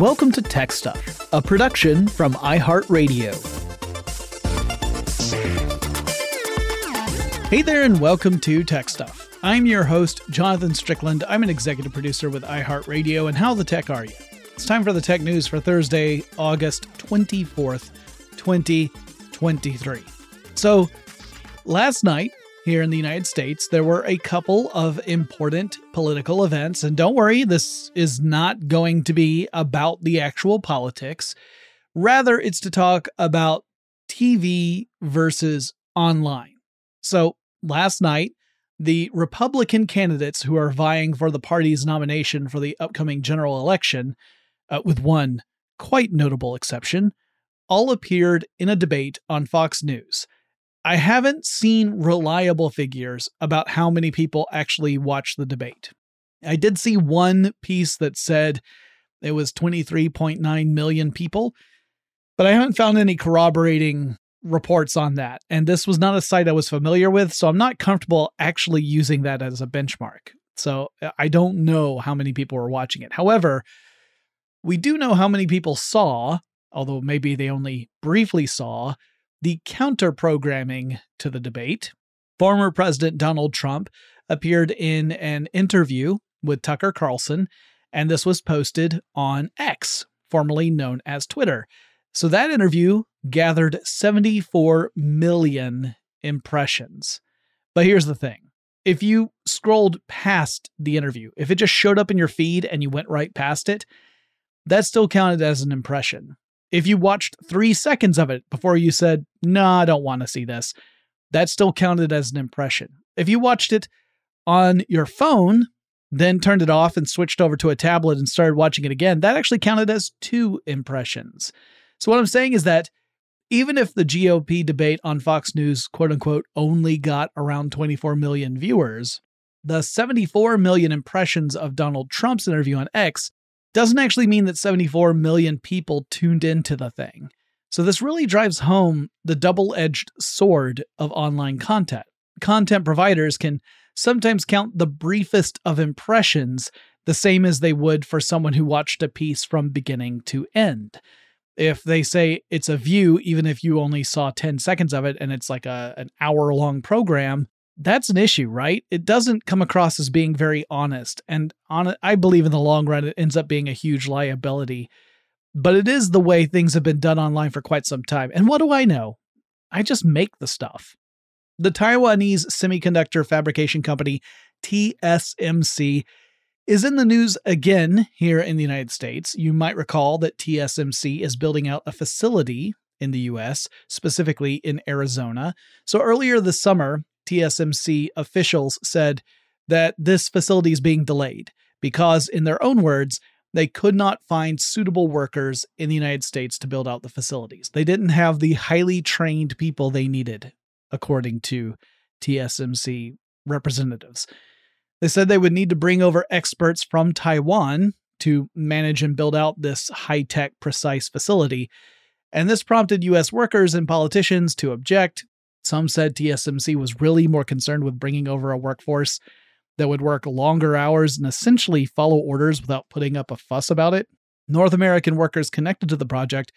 Welcome to Tech Stuff, a production from iHeartRadio. Hey there, and welcome to Tech Stuff. I'm your host, Jonathan Strickland. I'm an executive producer with iHeartRadio, and how the tech are you? It's time for the tech news for Thursday, August 24th, 2023. So, last night, here in the United States, there were a couple of important political events. And don't worry, this is not going to be about the actual politics. Rather, it's to talk about TV versus online. So last night, the Republican candidates who are vying for the party's nomination for the upcoming general election, uh, with one quite notable exception, all appeared in a debate on Fox News. I haven't seen reliable figures about how many people actually watched the debate. I did see one piece that said it was 23.9 million people, but I haven't found any corroborating reports on that. And this was not a site I was familiar with, so I'm not comfortable actually using that as a benchmark. So I don't know how many people were watching it. However, we do know how many people saw, although maybe they only briefly saw, the counter programming to the debate. Former President Donald Trump appeared in an interview with Tucker Carlson, and this was posted on X, formerly known as Twitter. So that interview gathered 74 million impressions. But here's the thing if you scrolled past the interview, if it just showed up in your feed and you went right past it, that still counted as an impression. If you watched three seconds of it before you said, no, nah, I don't want to see this, that still counted as an impression. If you watched it on your phone, then turned it off and switched over to a tablet and started watching it again, that actually counted as two impressions. So, what I'm saying is that even if the GOP debate on Fox News, quote unquote, only got around 24 million viewers, the 74 million impressions of Donald Trump's interview on X doesn't actually mean that 74 million people tuned into the thing. So this really drives home the double edged sword of online content. Content providers can sometimes count the briefest of impressions the same as they would for someone who watched a piece from beginning to end. If they say it's a view, even if you only saw 10 seconds of it and it's like a, an hour long program, that's an issue, right? It doesn't come across as being very honest. And on I believe in the long run, it ends up being a huge liability. But it is the way things have been done online for quite some time. And what do I know? I just make the stuff. The Taiwanese semiconductor fabrication company TSMC is in the news again here in the United States. You might recall that TSMC is building out a facility in the US, specifically in Arizona. So earlier this summer, TSMC officials said that this facility is being delayed because, in their own words, they could not find suitable workers in the United States to build out the facilities. They didn't have the highly trained people they needed, according to TSMC representatives. They said they would need to bring over experts from Taiwan to manage and build out this high tech, precise facility. And this prompted US workers and politicians to object. Some said TSMC was really more concerned with bringing over a workforce that would work longer hours and essentially follow orders without putting up a fuss about it. North American workers connected to the project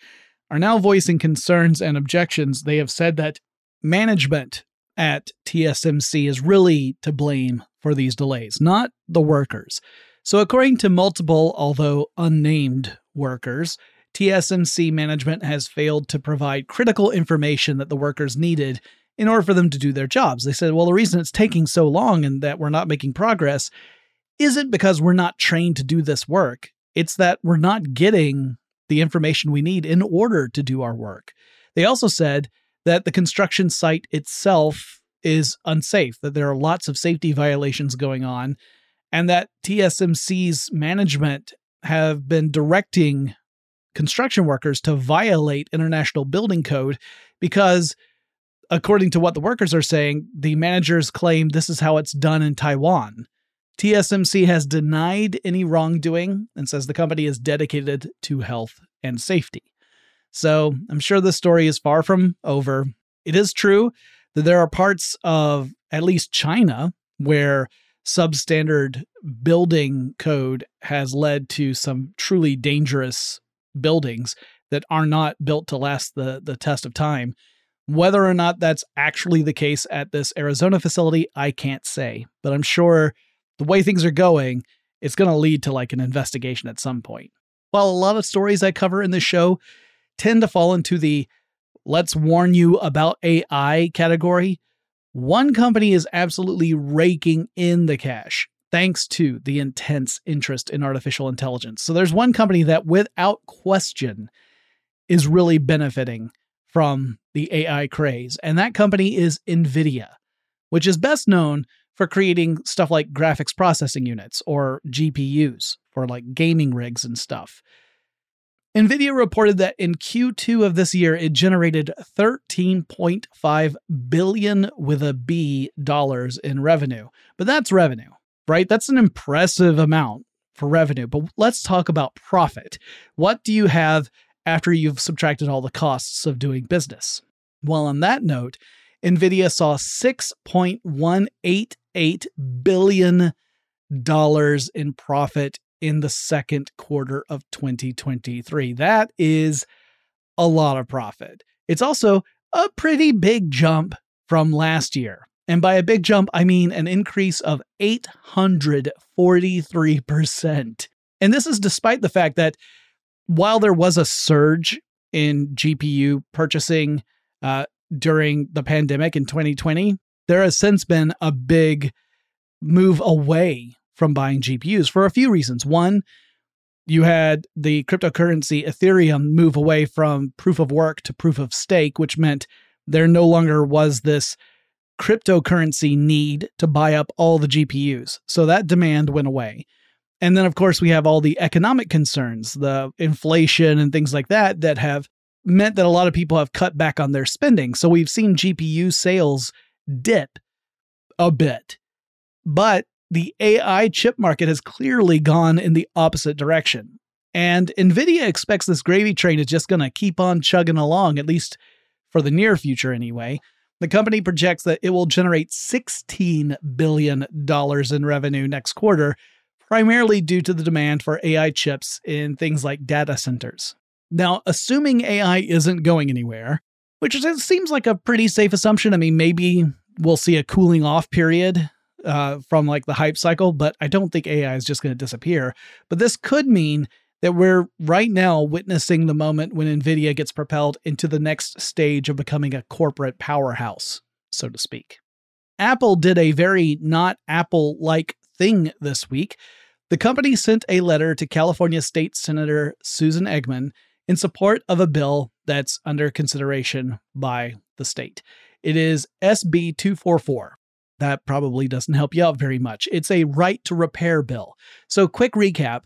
are now voicing concerns and objections. They have said that management at TSMC is really to blame for these delays, not the workers. So, according to multiple, although unnamed workers, TSMC management has failed to provide critical information that the workers needed in order for them to do their jobs. They said, well, the reason it's taking so long and that we're not making progress isn't because we're not trained to do this work, it's that we're not getting the information we need in order to do our work. They also said that the construction site itself is unsafe, that there are lots of safety violations going on, and that TSMC's management have been directing construction workers to violate international building code because according to what the workers are saying, the managers claim this is how it's done in Taiwan. TSMC has denied any wrongdoing and says the company is dedicated to health and safety. So I'm sure the story is far from over. It is true that there are parts of at least China where substandard building code has led to some truly dangerous buildings that are not built to last the, the test of time. Whether or not that's actually the case at this Arizona facility, I can't say, but I'm sure the way things are going, it's going to lead to like an investigation at some point. While a lot of stories I cover in this show tend to fall into the let's warn you about AI category, one company is absolutely raking in the cash thanks to the intense interest in artificial intelligence. So there's one company that, without question, is really benefiting from the AI craze, and that company is NVIDIA, which is best known for creating stuff like graphics processing units or GPUs for like gaming rigs and stuff. NVIDIA reported that in Q2 of this year, it generated 13.5 billion with a B dollars in revenue. But that's revenue, right? That's an impressive amount for revenue. But let's talk about profit. What do you have after you've subtracted all the costs of doing business. Well, on that note, NVIDIA saw $6.188 billion in profit in the second quarter of 2023. That is a lot of profit. It's also a pretty big jump from last year. And by a big jump, I mean an increase of 843%. And this is despite the fact that while there was a surge in GPU purchasing uh, during the pandemic in 2020, there has since been a big move away from buying GPUs for a few reasons. One, you had the cryptocurrency Ethereum move away from proof of work to proof of stake, which meant there no longer was this cryptocurrency need to buy up all the GPUs. So that demand went away. And then, of course, we have all the economic concerns, the inflation and things like that, that have meant that a lot of people have cut back on their spending. So we've seen GPU sales dip a bit. But the AI chip market has clearly gone in the opposite direction. And NVIDIA expects this gravy train is just going to keep on chugging along, at least for the near future anyway. The company projects that it will generate $16 billion in revenue next quarter, primarily due to the demand for AI chips in things like data centers. Now, assuming AI isn't going anywhere, which seems like a pretty safe assumption. I mean, maybe we'll see a cooling off period uh, from like the hype cycle, but I don't think AI is just going to disappear. But this could mean that we're right now witnessing the moment when NVIDIA gets propelled into the next stage of becoming a corporate powerhouse, so to speak. Apple did a very not Apple like thing this week. The company sent a letter to California State Senator Susan Eggman in support of a bill that's under consideration by the state. It is SB 244. That probably doesn't help you out very much. It's a right to repair bill. So, quick recap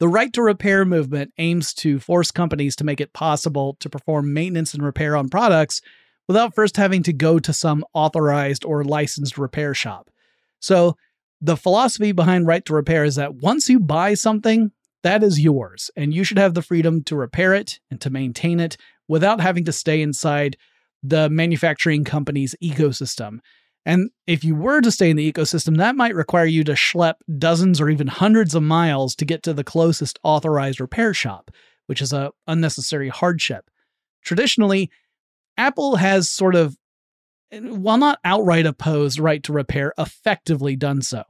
the right to repair movement aims to force companies to make it possible to perform maintenance and repair on products without first having to go to some authorized or licensed repair shop. So, the philosophy behind right to repair is that once you buy something, that is yours, and you should have the freedom to repair it and to maintain it without having to stay inside the manufacturing company's ecosystem. And if you were to stay in the ecosystem, that might require you to schlep dozens or even hundreds of miles to get to the closest authorized repair shop, which is a unnecessary hardship. Traditionally, Apple has sort of while not outright opposed right to repair, effectively done so.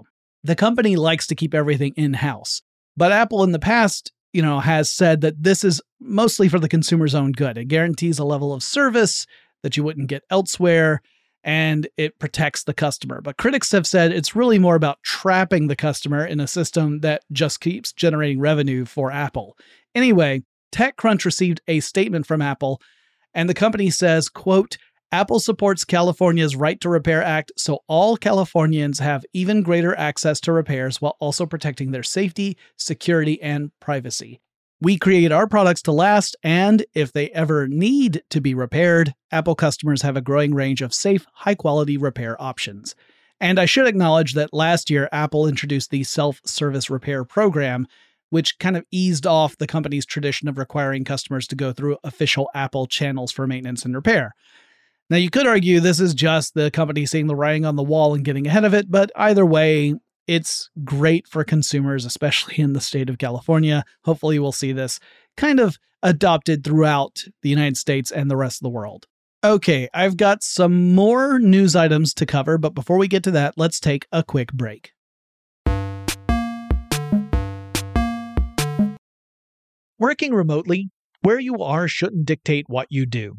The company likes to keep everything in-house. But Apple in the past, you know, has said that this is mostly for the consumer's own good. It guarantees a level of service that you wouldn't get elsewhere and it protects the customer. But critics have said it's really more about trapping the customer in a system that just keeps generating revenue for Apple. Anyway, TechCrunch received a statement from Apple and the company says, quote, Apple supports California's Right to Repair Act so all Californians have even greater access to repairs while also protecting their safety, security, and privacy. We create our products to last, and if they ever need to be repaired, Apple customers have a growing range of safe, high quality repair options. And I should acknowledge that last year, Apple introduced the self service repair program, which kind of eased off the company's tradition of requiring customers to go through official Apple channels for maintenance and repair. Now, you could argue this is just the company seeing the writing on the wall and getting ahead of it, but either way, it's great for consumers, especially in the state of California. Hopefully, we'll see this kind of adopted throughout the United States and the rest of the world. Okay, I've got some more news items to cover, but before we get to that, let's take a quick break. Working remotely, where you are shouldn't dictate what you do.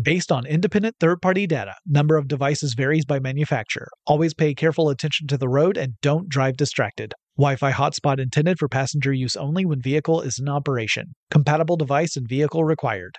Based on independent third party data, number of devices varies by manufacturer. Always pay careful attention to the road and don't drive distracted. Wi Fi hotspot intended for passenger use only when vehicle is in operation. Compatible device and vehicle required.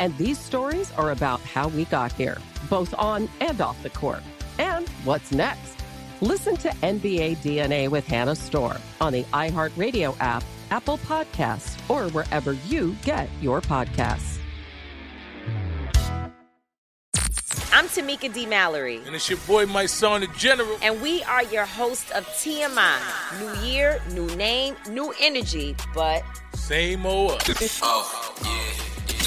And these stories are about how we got here, both on and off the court. And what's next? Listen to NBA DNA with Hannah Storm on the iHeartRadio app, Apple Podcasts, or wherever you get your podcasts. I'm Tamika D. Mallory. And it's your boy, my son, the General. And we are your host of TMI. New year, new name, new energy, but. Same old. oh, yeah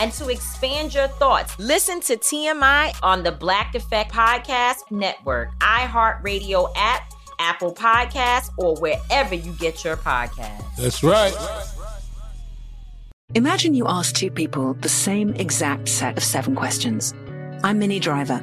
and to expand your thoughts, listen to TMI on the Black Effect Podcast Network, iHeartRadio app, Apple Podcasts, or wherever you get your podcasts. That's right. Imagine you ask two people the same exact set of seven questions. I'm Minnie Driver,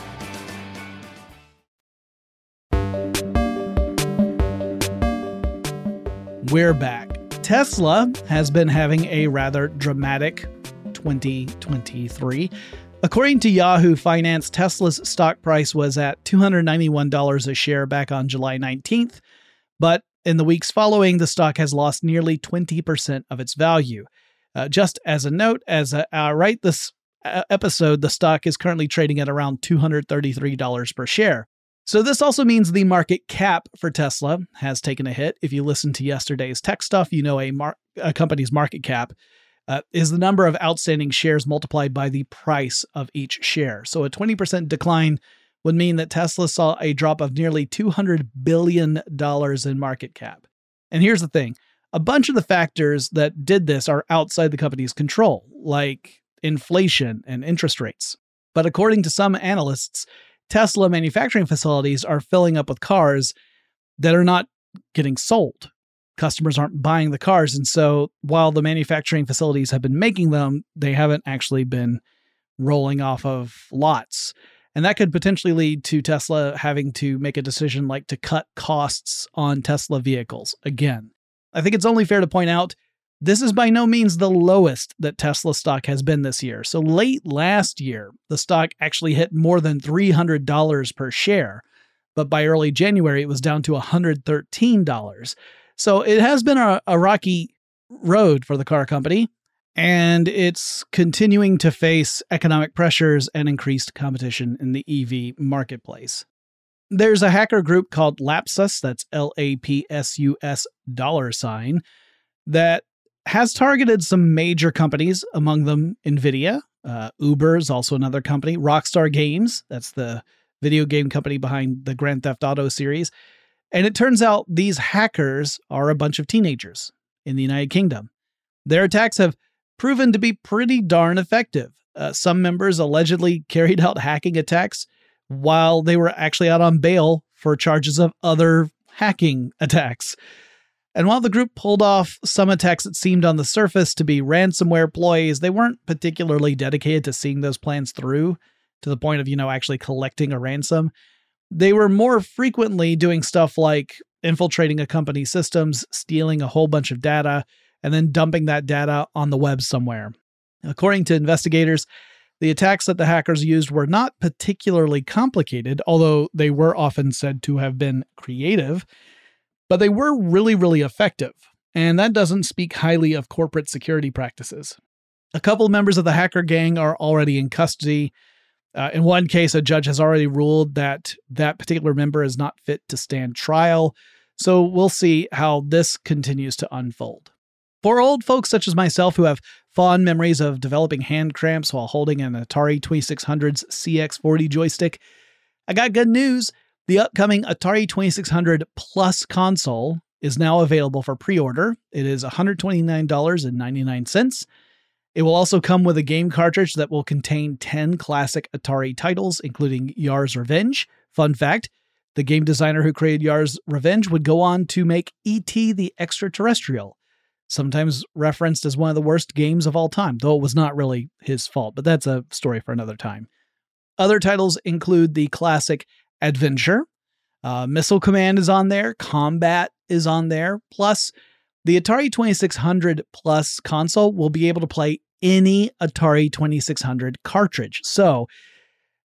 We're back. Tesla has been having a rather dramatic 2023. According to Yahoo Finance, Tesla's stock price was at $291 a share back on July 19th, but in the weeks following, the stock has lost nearly 20% of its value. Uh, just as a note, as I uh, write this uh, episode, the stock is currently trading at around $233 per share. So, this also means the market cap for Tesla has taken a hit. If you listen to yesterday's tech stuff, you know a, mar- a company's market cap uh, is the number of outstanding shares multiplied by the price of each share. So, a 20% decline would mean that Tesla saw a drop of nearly $200 billion in market cap. And here's the thing a bunch of the factors that did this are outside the company's control, like inflation and interest rates. But according to some analysts, Tesla manufacturing facilities are filling up with cars that are not getting sold. Customers aren't buying the cars. And so while the manufacturing facilities have been making them, they haven't actually been rolling off of lots. And that could potentially lead to Tesla having to make a decision like to cut costs on Tesla vehicles again. I think it's only fair to point out this is by no means the lowest that Tesla stock has been this year. So late last year, the stock actually hit more than $300 per share. But by early January, it was down to $113. So it has been a, a rocky road for the car company, and it's continuing to face economic pressures and increased competition in the EV marketplace. There's a hacker group called Lapsus, that's L A P S U S dollar sign, that has targeted some major companies, among them Nvidia. Uh, Uber is also another company. Rockstar Games, that's the video game company behind the Grand Theft Auto series. And it turns out these hackers are a bunch of teenagers in the United Kingdom. Their attacks have proven to be pretty darn effective. Uh, some members allegedly carried out hacking attacks while they were actually out on bail for charges of other hacking attacks. And while the group pulled off some attacks that seemed on the surface to be ransomware ploys, they weren't particularly dedicated to seeing those plans through to the point of, you know, actually collecting a ransom. They were more frequently doing stuff like infiltrating a company's systems, stealing a whole bunch of data, and then dumping that data on the web somewhere. According to investigators, the attacks that the hackers used were not particularly complicated, although they were often said to have been creative but they were really, really effective. And that doesn't speak highly of corporate security practices. A couple members of the hacker gang are already in custody. Uh, in one case, a judge has already ruled that that particular member is not fit to stand trial. So we'll see how this continues to unfold. For old folks such as myself who have fond memories of developing hand cramps while holding an Atari 2600's CX40 joystick, I got good news. The upcoming Atari 2600 Plus console is now available for pre order. It is $129.99. It will also come with a game cartridge that will contain 10 classic Atari titles, including Yars' Revenge. Fun fact the game designer who created Yars' Revenge would go on to make E.T. the Extraterrestrial, sometimes referenced as one of the worst games of all time, though it was not really his fault, but that's a story for another time. Other titles include the classic Adventure, uh, Missile Command is on there, Combat is on there, plus the Atari 2600 Plus console will be able to play any Atari 2600 cartridge. So,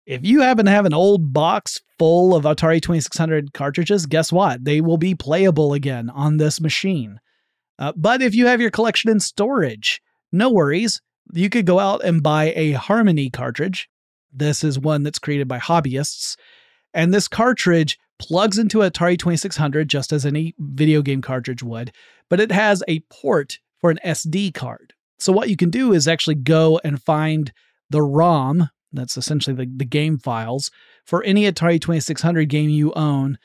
if you happen to have an old box full of Atari 2600 cartridges, guess what? They will be playable again on this machine. Uh, but if you have your collection in storage, no worries. You could go out and buy a Harmony cartridge. This is one that's created by hobbyists. And this cartridge plugs into Atari 2600 just as any video game cartridge would, but it has a port for an SD card. So what you can do is actually go and find the ROM, that's essentially the, the game files, for any Atari 2600 game you own,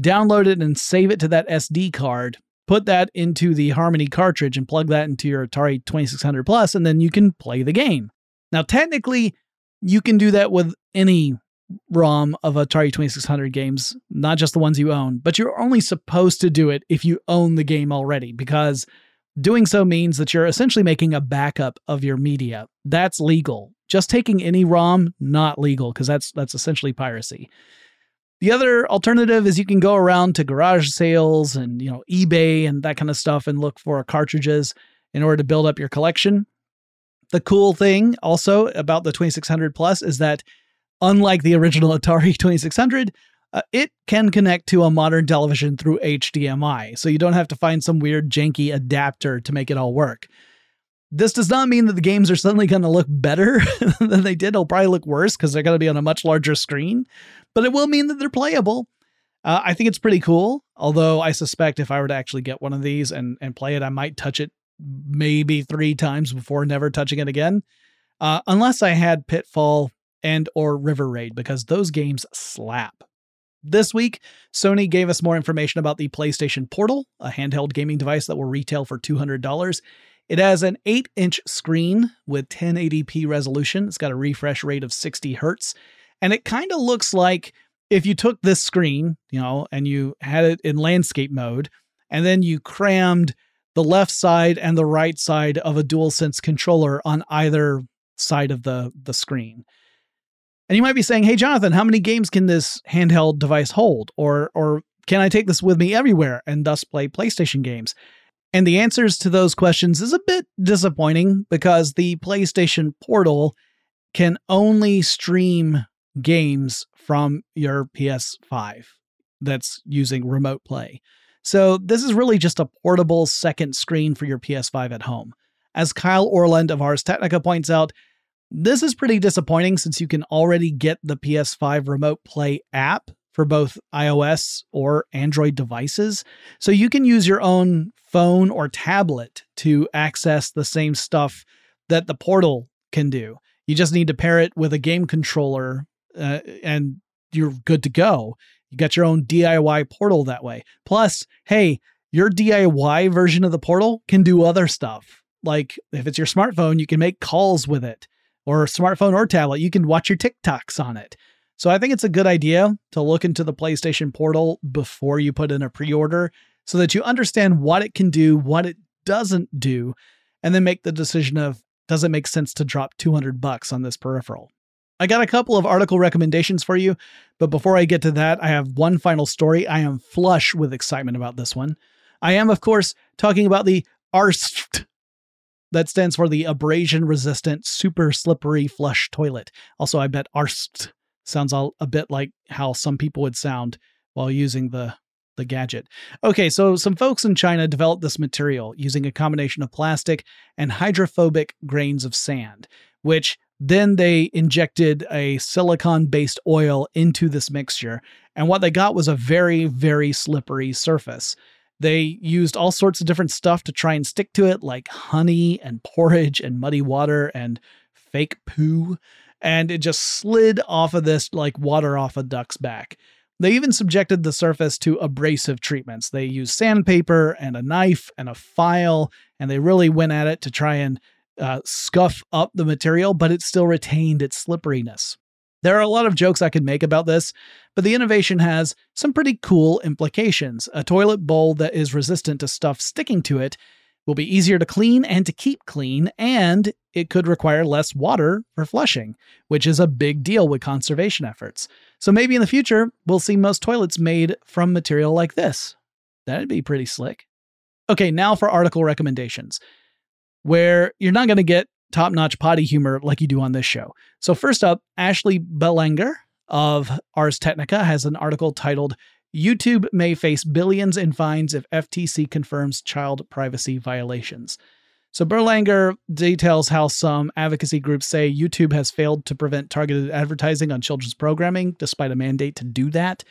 download it and save it to that SD card, put that into the Harmony cartridge and plug that into your Atari 2600 Plus, and then you can play the game. Now, technically, you can do that with any ROM of Atari 2600 games, not just the ones you own, but you're only supposed to do it if you own the game already, because doing so means that you're essentially making a backup of your media. That's legal. Just taking any ROM, not legal, because that's that's essentially piracy. The other alternative is you can go around to garage sales and you know eBay and that kind of stuff and look for cartridges in order to build up your collection. The cool thing also about the 2600 Plus is that unlike the original Atari 2600, uh, it can connect to a modern television through HDMI, so you don't have to find some weird janky adapter to make it all work. This does not mean that the games are suddenly going to look better than they did. They'll probably look worse because they're going to be on a much larger screen, but it will mean that they're playable. Uh, I think it's pretty cool. Although I suspect if I were to actually get one of these and, and play it, I might touch it maybe three times before never touching it again. Uh, unless I had Pitfall and or River Raid because those games slap. This week, Sony gave us more information about the PlayStation Portal, a handheld gaming device that will retail for $200. It has an 8 inch screen with 1080p resolution. It's got a refresh rate of 60 hertz. And it kind of looks like if you took this screen, you know, and you had it in landscape mode, and then you crammed the left side and the right side of a DualSense controller on either side of the, the screen. And you might be saying, "Hey Jonathan, how many games can this handheld device hold or or can I take this with me everywhere and thus play PlayStation games?" And the answers to those questions is a bit disappointing because the PlayStation Portal can only stream games from your PS5 that's using remote play. So this is really just a portable second screen for your PS5 at home. As Kyle Orland of Ars Technica points out, this is pretty disappointing since you can already get the PS5 Remote Play app for both iOS or Android devices. So you can use your own phone or tablet to access the same stuff that the portal can do. You just need to pair it with a game controller uh, and you're good to go. You got your own DIY portal that way. Plus, hey, your DIY version of the portal can do other stuff. Like if it's your smartphone, you can make calls with it or smartphone or tablet. You can watch your TikToks on it. So I think it's a good idea to look into the PlayStation Portal before you put in a pre order so that you understand what it can do, what it doesn't do, and then make the decision of does it make sense to drop 200 bucks on this peripheral? I got a couple of article recommendations for you, but before I get to that, I have one final story. I am flush with excitement about this one. I am, of course, talking about the ARST that stands for the abrasion resistant super slippery flush toilet. Also, I bet ARST sounds all, a bit like how some people would sound while using the the gadget. Okay, so some folks in China developed this material using a combination of plastic and hydrophobic grains of sand, which then they injected a silicone based oil into this mixture. And what they got was a very, very slippery surface. They used all sorts of different stuff to try and stick to it, like honey and porridge and muddy water and fake poo. And it just slid off of this like water off a duck's back. They even subjected the surface to abrasive treatments. They used sandpaper and a knife and a file, and they really went at it to try and uh, scuff up the material, but it still retained its slipperiness. There are a lot of jokes I could make about this, but the innovation has some pretty cool implications. A toilet bowl that is resistant to stuff sticking to it will be easier to clean and to keep clean, and it could require less water for flushing, which is a big deal with conservation efforts. So maybe in the future, we'll see most toilets made from material like this. That'd be pretty slick. Okay, now for article recommendations, where you're not going to get top notch potty humor like you do on this show. So, first up, Ashley Belanger of Ars Technica has an article titled YouTube may face billions in fines if FTC confirms child privacy violations. So Belanger details how some advocacy groups say YouTube has failed to prevent targeted advertising on children's programming despite a mandate to do that,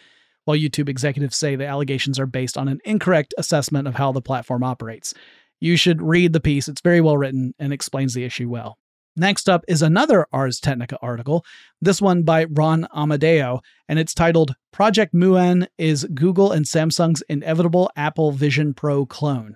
while YouTube executives say the allegations are based on an incorrect assessment of how the platform operates. You should read the piece, it's very well written and explains the issue well. Next up is another Ars Technica article, this one by Ron Amadeo, and it's titled Project Moohan is Google and Samsung's Inevitable Apple Vision Pro Clone.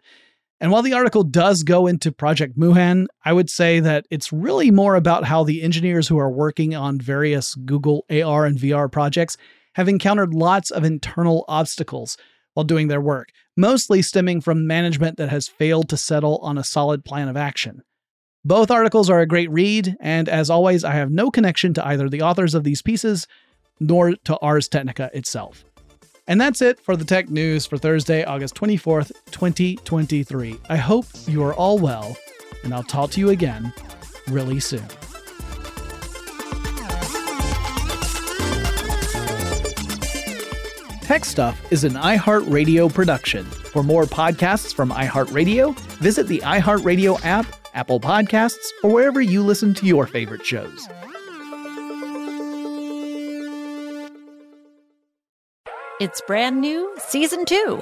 And while the article does go into Project Moohan, I would say that it's really more about how the engineers who are working on various Google AR and VR projects have encountered lots of internal obstacles while doing their work, mostly stemming from management that has failed to settle on a solid plan of action. Both articles are a great read, and as always, I have no connection to either the authors of these pieces nor to Ars Technica itself. And that's it for the tech news for Thursday, August 24th, 2023. I hope you are all well, and I'll talk to you again really soon. Tech Stuff is an iHeartRadio production. For more podcasts from iHeartRadio, visit the iHeartRadio app Apple Podcasts, or wherever you listen to your favorite shows. It's brand new, season two.